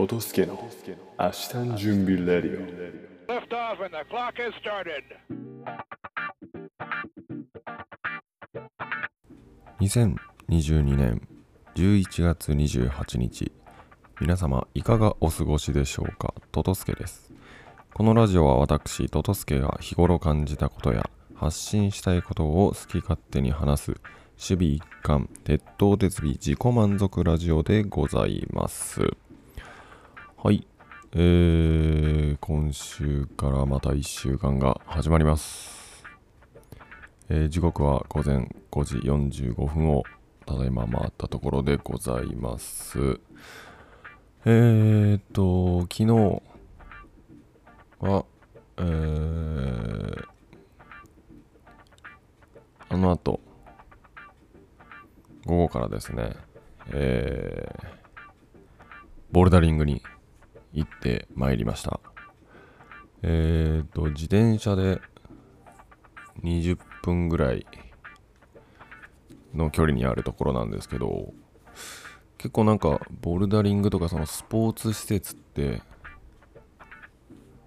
トトスケの明日の準備レディオ。Lift off and the clock has started. 2022年11月28日。皆様いかがお過ごしでしょうか？トトスケです。このラジオは私トトスケが日頃感じたことや発信したいことを好き勝手に話す守備一貫鉄頭鉄尾自己満足ラジオでございますはいえー、今週からまた1週間が始まりますえー時刻は午前5時45分をただいま回ったところでございます。えーと、昨日は、えー、あの後、午後からですね、えー、ボルダリングに行ってまいりました。えーと、自転車で20分ぐらいの距離にあるところなんですけど結構なんかボルダリングとかそのスポーツ施設って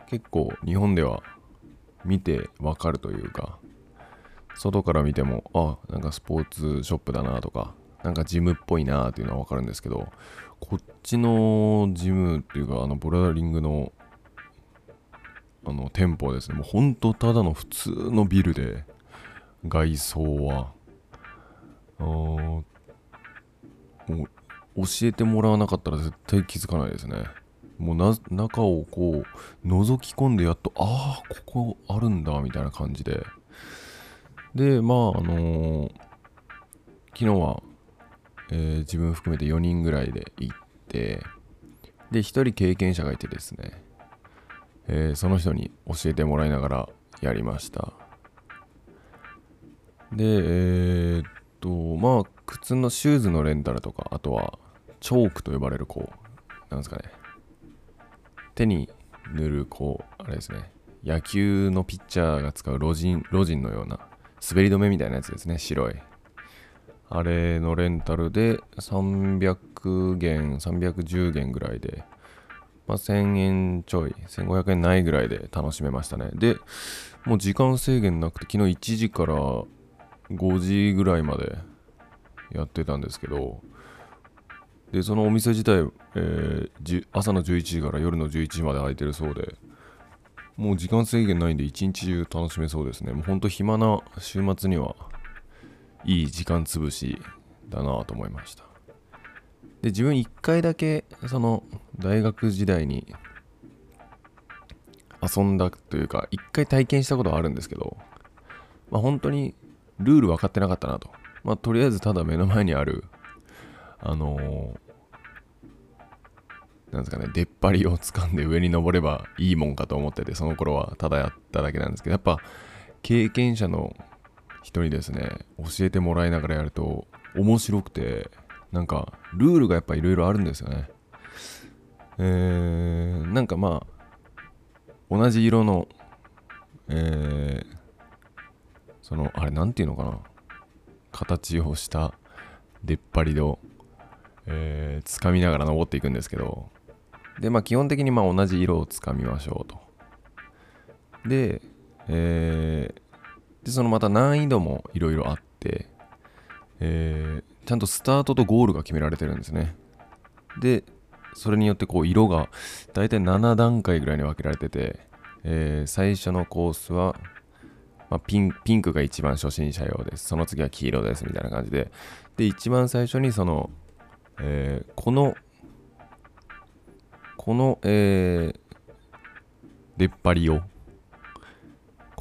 結構日本では見てわかるというか外から見てもあなんかスポーツショップだなとかなんかジムっぽいなっていうのはわかるんですけどこっちのジムっていうかあのボルダリングのあの店舗はですねもうほんとただの普通のビルで外装はあもう教えてもらわなかったら絶対気づかないですね。もうな中をこう覗き込んでやっとああここあるんだみたいな感じで。でまああのー昨日は、えー自分含めて4人ぐらいで行ってで1人経験者がいてですねえーその人に教えてもらいながらやりました。でえーっとまあ靴のシューズのレンタルとかあとはチョークと呼ばれるこうなんですかね手に塗るこうあれですね野球のピッチャーが使うロジンロジンのような滑り止めみたいなやつですね白い。あれのレンタルで300元310元ぐらいでまあ、1000円ちょい、1500円ないぐらいで楽しめましたね。で、もう時間制限なくて、昨日1時から5時ぐらいまでやってたんですけど、で、そのお店自体、えー朝の11時から夜の11時まで空いてるそうで、もう時間制限ないんで、一日中楽しめそうですね。もうほんと暇な週末には、いい時間潰しだなと思いました。で自分1回だけその大学時代に遊んだというか1回体験したことはあるんですけどまあ本当にルール分かってなかったなとまあとりあえずただ目の前にあるあのーなんですかね出っ張りを掴んで上に登ればいいもんかと思っててその頃はただやっただけなんですけどやっぱ経験者の人にですね教えてもらいながらやると面白くてなんかルールがやっぱいろいろあるんですよね。えー、なんかまあ同じ色のえー、そのあれなんていうのかな形をした出っ張りをえー、掴みながら登っていくんですけどでまあ基本的にまあ同じ色をつかみましょうと。でえー、でそのまた難易度もいろいろあってえーちゃんとスタートとゴールが決められてるんですね。で、それによってこう色が大体7段階ぐらいに分けられてて、えー最初のコースは、まあ、ピンピンクが一番初心者用です。その次は黄色ですみたいな感じで。で、一番最初にその、えーこの、この、えー出っ張りを、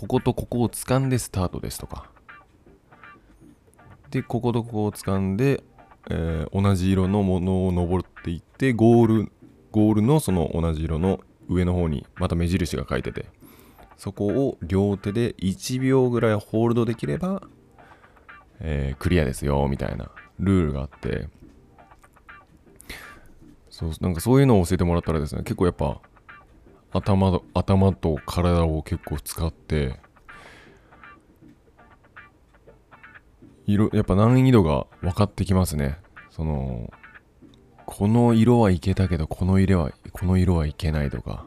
こことここを掴んでスタートですとか、でこことここを掴んで、えー同じ色のものを登っていってゴールゴールのその同じ色の上の方にまた目印が書いててそこを両手で1秒ぐらいホールドできれば、えークリアですよみたいなルールがあって。そうなんかそういうのを教えてもらったらですね結構やっぱ頭と頭と体を結構使って色やっぱ難易度が分かってきますね。そのこの色はいけたけどこの色はこの色はいけないとか。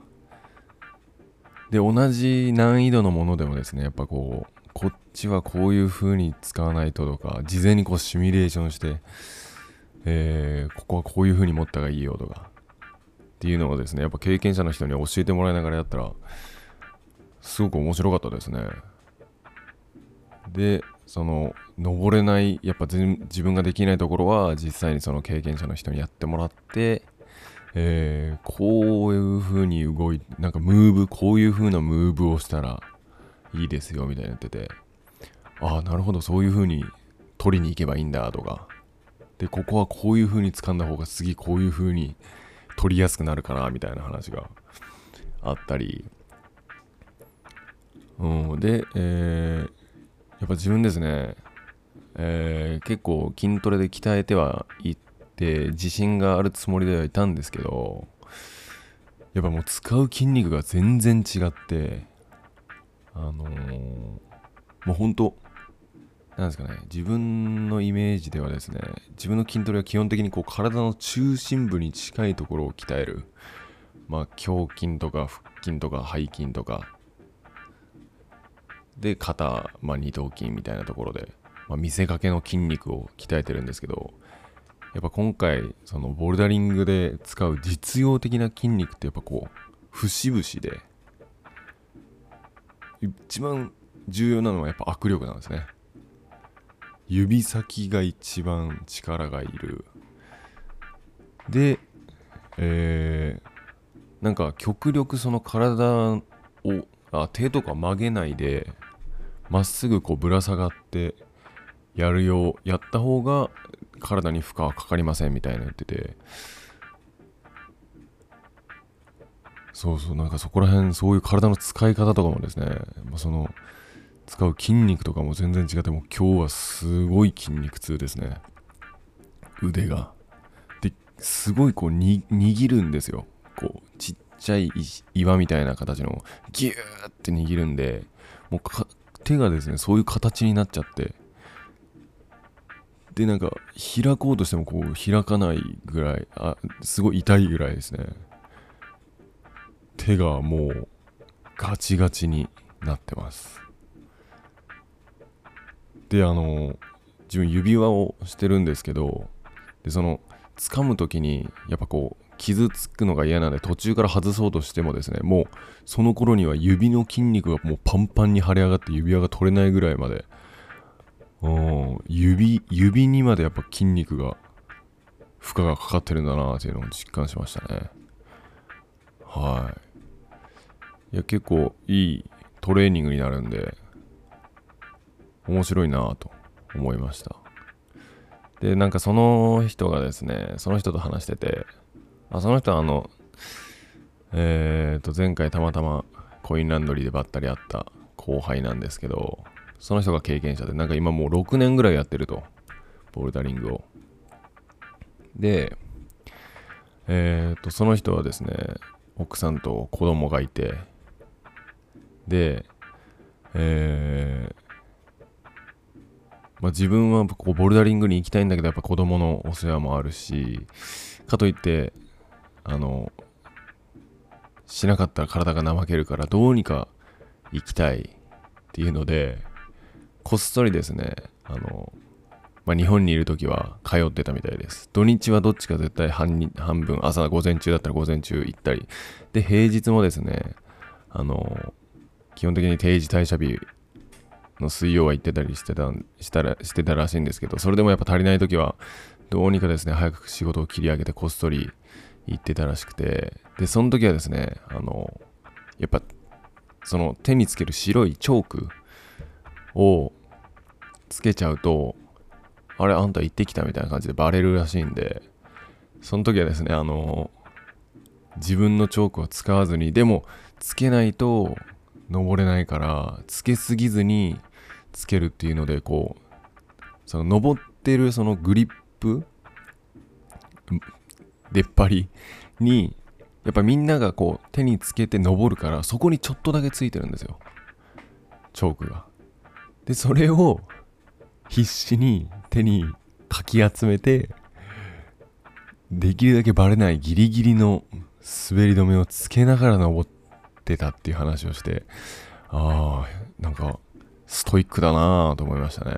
で同じ難易度のものでもですねやっぱこうこっちはこういう風に使わないととか事前にこうシミュレーションして、えーここはこういう風に持った方がいいよとか。っていうのをですねやっぱ経験者の人に教えてもらいながらやったらすごく面白かったですね。でその登れないやっぱ自分ができないところは実際にその経験者の人にやってもらって、えーこういう風に動いなんかムーブこういう風なムーブをしたらいいですよみたいに言っててああなるほどそういう風に取りに行けばいいんだとか。でここはこういう風に掴んだ方が次こういう風に取りやすくなるかなみたいな話があったり。うん。で、えーやっぱ自分ですね、えー結構筋トレで鍛えてはいって自信があるつもりではいたんですけどやっぱもう使う筋肉が全然違ってあのーもう本当なんですかね自分のイメージではですね自分の筋トレは基本的にこう体の中心部に近いところを鍛える。まあ胸筋とか腹筋とか背筋とか。で肩、まあ、二頭筋みたいなところで、まあ、見せかけの筋肉を鍛えてるんですけどやっぱ今回そのボルダリングで使う実用的な筋肉ってやっぱこう節々で一番重要なのはやっぱ握力なんですね。指先が一番力がいる。でえーなんか極力その体をあ手とか曲げないでまっすぐこうぶら下がってやるようやった方が体に負荷はかかりませんみたいな言ってて。そうそうなんかそこら辺そういう体の使い方とかもですね、まあ、その使う筋肉とかも全然違ってもう今日はすごい筋肉痛ですね。腕が。ですごいこうに握るんですよ。こうちっちゃい岩みたいな形の。ギューって握るんでもう手がですねそういう形になっちゃって。でなんか開こうとしてもこう開かないぐらいあすごい痛いぐらいですね。手がもうガチガチになってます。であの自分指輪をしてるんですけどでその掴む時にやっぱこう傷つくのが嫌なので途中から外そうとしてもですねもうその頃には指の筋肉がもうパンパンに腫れ上がって指輪が取れないぐらいまで指指にまでやっぱ筋肉が負荷がかかってるんだなっていうのを実感しましたね。はい。いや結構いいトレーニングになるんで面白いなと思いました。でなんかその人がですねその人と話しててあその人はあのえー、と前回たまたまコインランドリーでばったり会った後輩なんですけどその人が経験者でなんか今もう6年ぐらいやってるとボルダリングを。でえー、とその人はですね奥さんと子供がいてでえーまあ、自分はこうボルダリングに行きたいんだけどやっぱ子供のお世話もあるしかといってあのしなかったら体が怠けるからどうにか行きたいっていうのでこっそりですねあの、まあ、日本にいる時は通ってたみたいです。土日はどっちか絶対半半分朝午前中だったら午前中行ったり。で平日もですねあの基本的に定時退社日の水曜は行ってたりしてたしたらしてたらしいんですけどそれでもやっぱ足りない時はどうにかですね早く仕事を切り上げてこっそり行ってたらしくてでその時はですねあのやっぱその手につける白いチョークをつけちゃうとあれあんた行ってきたみたいな感じでバレるらしいんでその時はですねあの自分のチョークを使わずにでもつけないと登れないからつけすぎずにつけるっていうのでこうその登ってるそのグリップ出っ張りにやっぱみんながこう手につけて登るからそこにちょっとだけついてるんですよ。チョークが。でそれを必死に手にかき集めてできるだけバレないギリギリの滑り止めをつけながら登ってたっていう話をしてああなんかストイックだなぁと思いましたね。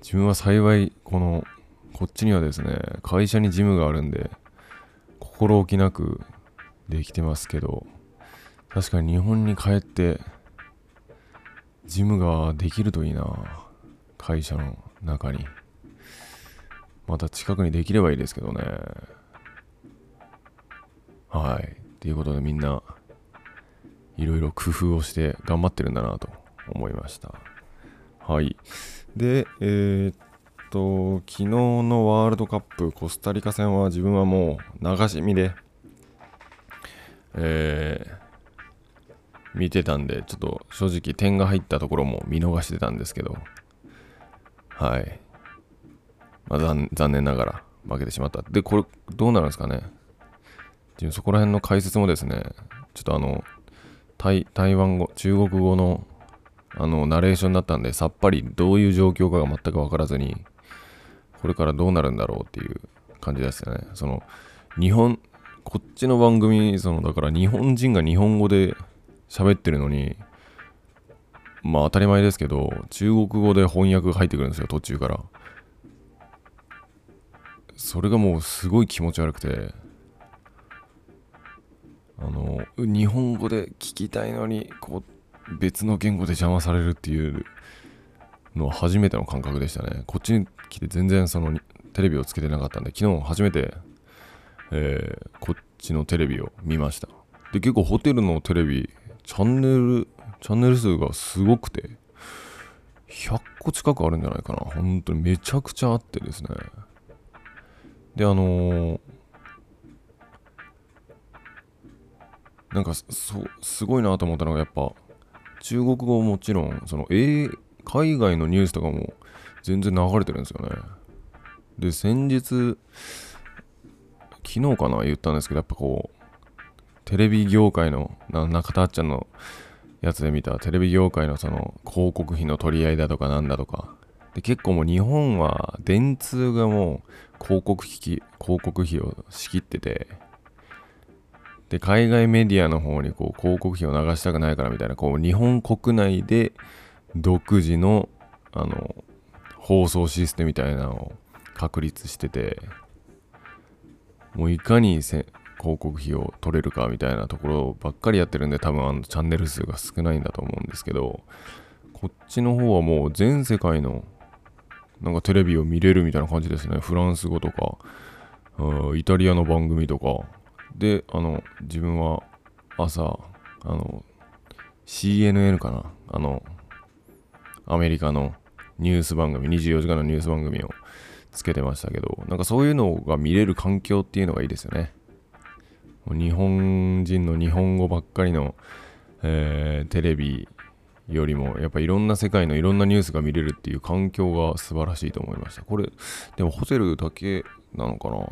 自分は幸いこのこっちにはですね会社にジムがあるんで心置きなくできてますけど確かに日本に帰ってジムができるといいな会社の中に。また近くにできればいいですけどね。はい。ということでみんないろいろ工夫をして頑張ってるんだなと思いました。はい。でえー、っと昨日のワールドカップコスタリカ戦は自分はもう流し見でえー、見てたんでちょっと正直点が入ったところも見逃してたんですけどはい、まあ、残念ながら負けてしまった。でこれどうなるんですかね？自分そこら辺の解説もですねちょっとあの台台湾語中国語のあのナレーションだったんでさっぱりどういう状況かが全く分からずにこれからどうなるんだろうっていう感じですよね。その日本こっちの番組そのだから日本人が日本語で喋ってるのにまあ当たり前ですけど中国語で翻訳が入ってくるんですよ途中から。それがもうすごい気持ち悪くてあの日本語で聞きたいのにこう別の言語で邪魔されるっていうのは初めての感覚でしたね。こっちに来て全然そのテレビをつけてなかったんで昨日初めて、えーこっちのテレビを見ました。で結構ホテルのテレビチャンネルチャンネル数がすごくて100個近くあるんじゃないかな。本当にめちゃくちゃあってですね。であのーなんかそすごいなと思ったのがやっぱ中国語もちろんその、え海外のニュースとかも全然流れてるんですよね。で先日昨日かな言ったんですけどやっぱこうテレビ業界のな中田あっちゃんのやつで見たテレビ業界のその広告費の取り合いだとかなんだとか。で結構もう日本は電通がもう広告費広告費を仕切っててで海外メディアの方にこう広告費を流したくないからみたいなこう日本国内で独自のあの放送システムみたいなのを確立しててもういかにせ広告費を取れるかみたいなところばっかりやってるんで多分あのチャンネル数が少ないんだと思うんですけどこっちの方はもう全世界のなんかテレビを見れるみたいな感じですね。フランス語とかイタリアの番組とかであの自分は朝あの CNN かな。あのアメリカのニュース番組24時間のニュース番組をつけてましたけどなんかそういうのが見れる環境っていうのがいいですよね。日本人の日本語ばっかりの、えーテレビよりもやっぱいろんな世界のいろんなニュースが見れるっていう環境が素晴らしいと思いました。これでもホテルだけなのかな？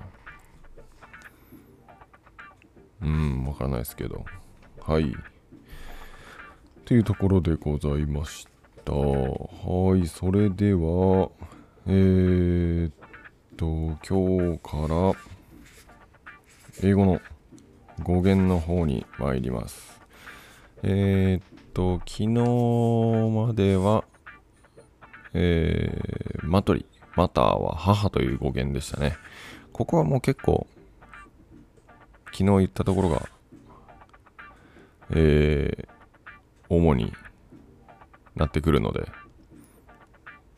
うんわからないですけど。はい。っていうところでございました。はいそれではえー、っと今日から英語の語源の方に参ります。えー、っと昨日まではえー、マトリ。マターは母という語源でしたね。ここはもう結構昨日言ったところがえー、主になってくるので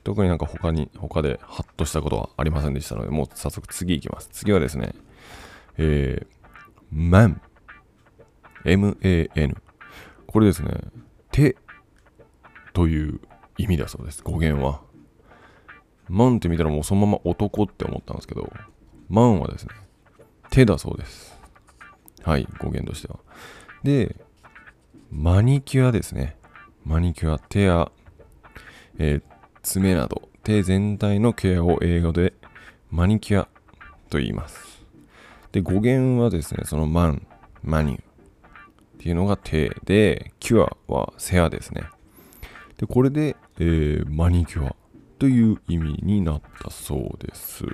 特になんか他に他でハッとしたことはありませんでしたのでもう早速次いきます。次はですねえー、man M-A-N これですね手という意味だそうです。語源は。マンって見たらもうそのまま男って思ったんですけどマンはですね手だそうです。はい語源としては。でマニキュアですね。マニキュア手や、えー爪など。手全体のケアを英語でマニキュアと言います。で語源はですねそのマンマニュっていうのが手でキュアはセアですね。でこれで、えーマニキュアという意味になったそうです。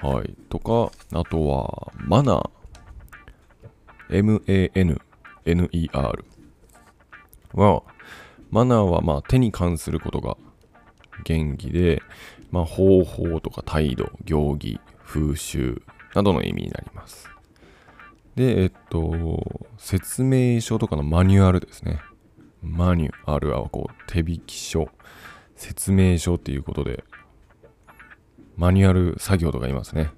はい。とか、あとは、マナー。M-A-N-N-E-R は、マナーはまあ手に関することが元気で、まあ、方法とか態度、行儀、風習などの意味になります。で、えっと、説明書とかのマニュアルですね。マニュアルはこう手引き書、説明書っていうことで、マニュアル作業とか言いますね。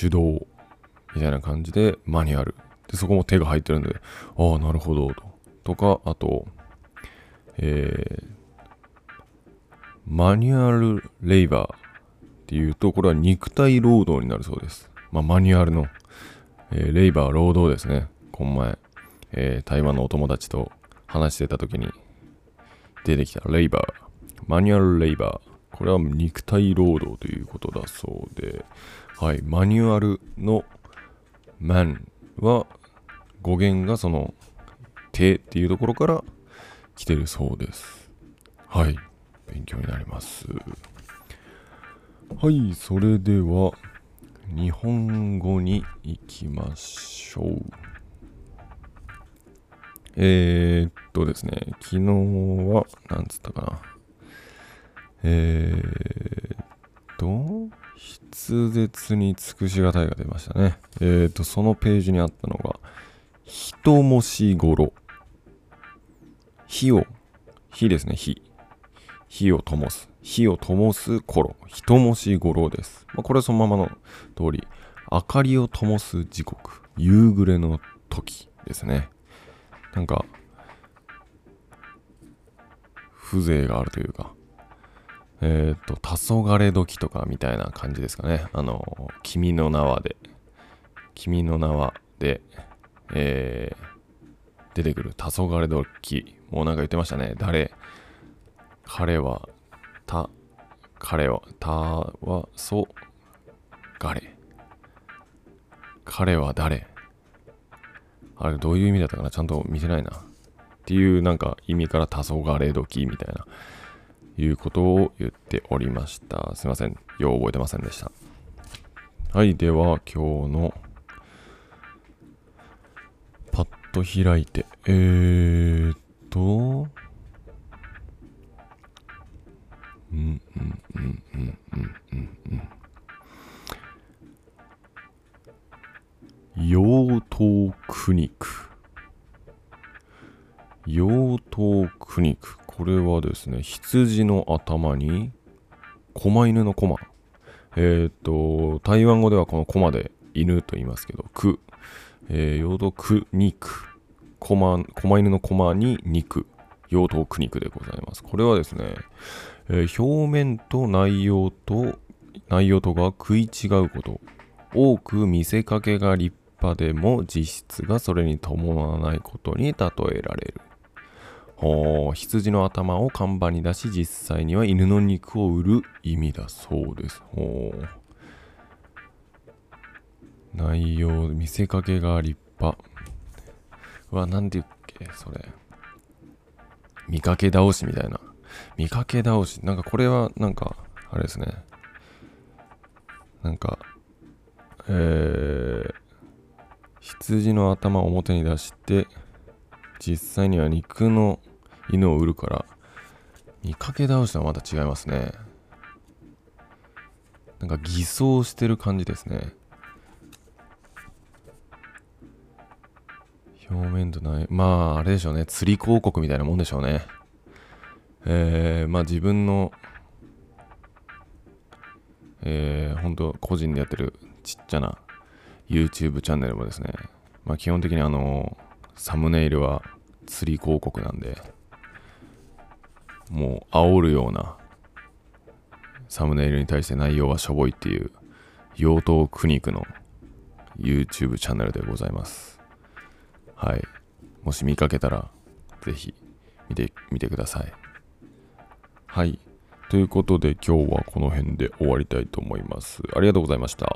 手動みたいな感じでマニュアル。で、そこも手が入ってるんで、ああ、なるほど、と。とか、あと、えー、マニュアルレイバーっていうと、これは肉体労働になるそうです。まあ、マニュアルの、えーレイバー、労働ですね。この前、えー台湾のお友達と話してた時に出てきたレイバー、マニュアルレイバー。これは肉体労働ということだそうで、はい、マニュアルのマンは語源がその手っていうところから来てるそうです。はい、勉強になります。はい、それでは日本語に行きましょう。えー、っとですね、昨日は、なんつったかな。えー、っと、筆舌に尽くしがたいが出ましたね。えー、っと、そのページにあったのが、人もしごろ。火を、火ですね、火。火を灯す。火を灯す頃。人もしごろです。まあ、これはそのままの通り、明かりを灯す時刻。夕暮れの時ですね。なんか、風情があるというか、えっ、と、黄昏時とかみたいな感じですかね。あの、君の名はで、君の名はで、えー出てくる黄昏時、もうなんか言ってましたね。誰、彼は、た、彼は、たは、そ、がれ。彼は誰？あれ、どういう意味だったかな？ちゃんと見てないな。っていうなんか意味から黄昏時みたいな、いうことを言っておりました。すいません。よう覚えてませんでした。はい、では今日のパッと開いて、えーっと、うんうんうんうんうんうんうん。妖刀苦肉。妖刀苦肉。これはですね、羊の頭に、狛犬の駒。えっ、と、台湾語ではこの駒で犬と言いますけど、苦。えー、妖刀苦肉。駒、狛犬の駒に肉。妖刀苦肉でございます。これはですね、えー表面と内容と、内容とが食い違うこと。多く見せかけが立派でも実質がそれに伴わないことに例えられる。羊の頭を看板に出し実際には犬の肉を売る意味だそうです。内容、見せかけが立派。うわ、なんて言うっけ、それ。見かけ倒しみたいな。見かけ倒し。なんかこれは、なんか、あれですね。なんか、えー、羊の頭を表に出して、実際には肉の犬を売るから、見かけ倒しとはまた違いますね。なんか偽装してる感じですね。表面とない、まあ、あれでしょうね。釣り広告みたいなもんでしょうね。えー、まあ自分の、えー、本当個人でやってるちっちゃな YouTube チャンネルもですね、まあ基本的にあの、サムネイルは釣り広告なんで、もう煽るようなサムネイルに対して内容はしょぼいっていう、妖刀苦肉の YouTube チャンネルでございます。はい。もし見かけたら、ぜひ見てみてください。はい。ということで今日はこの辺で終わりたいと思います。ありがとうございました。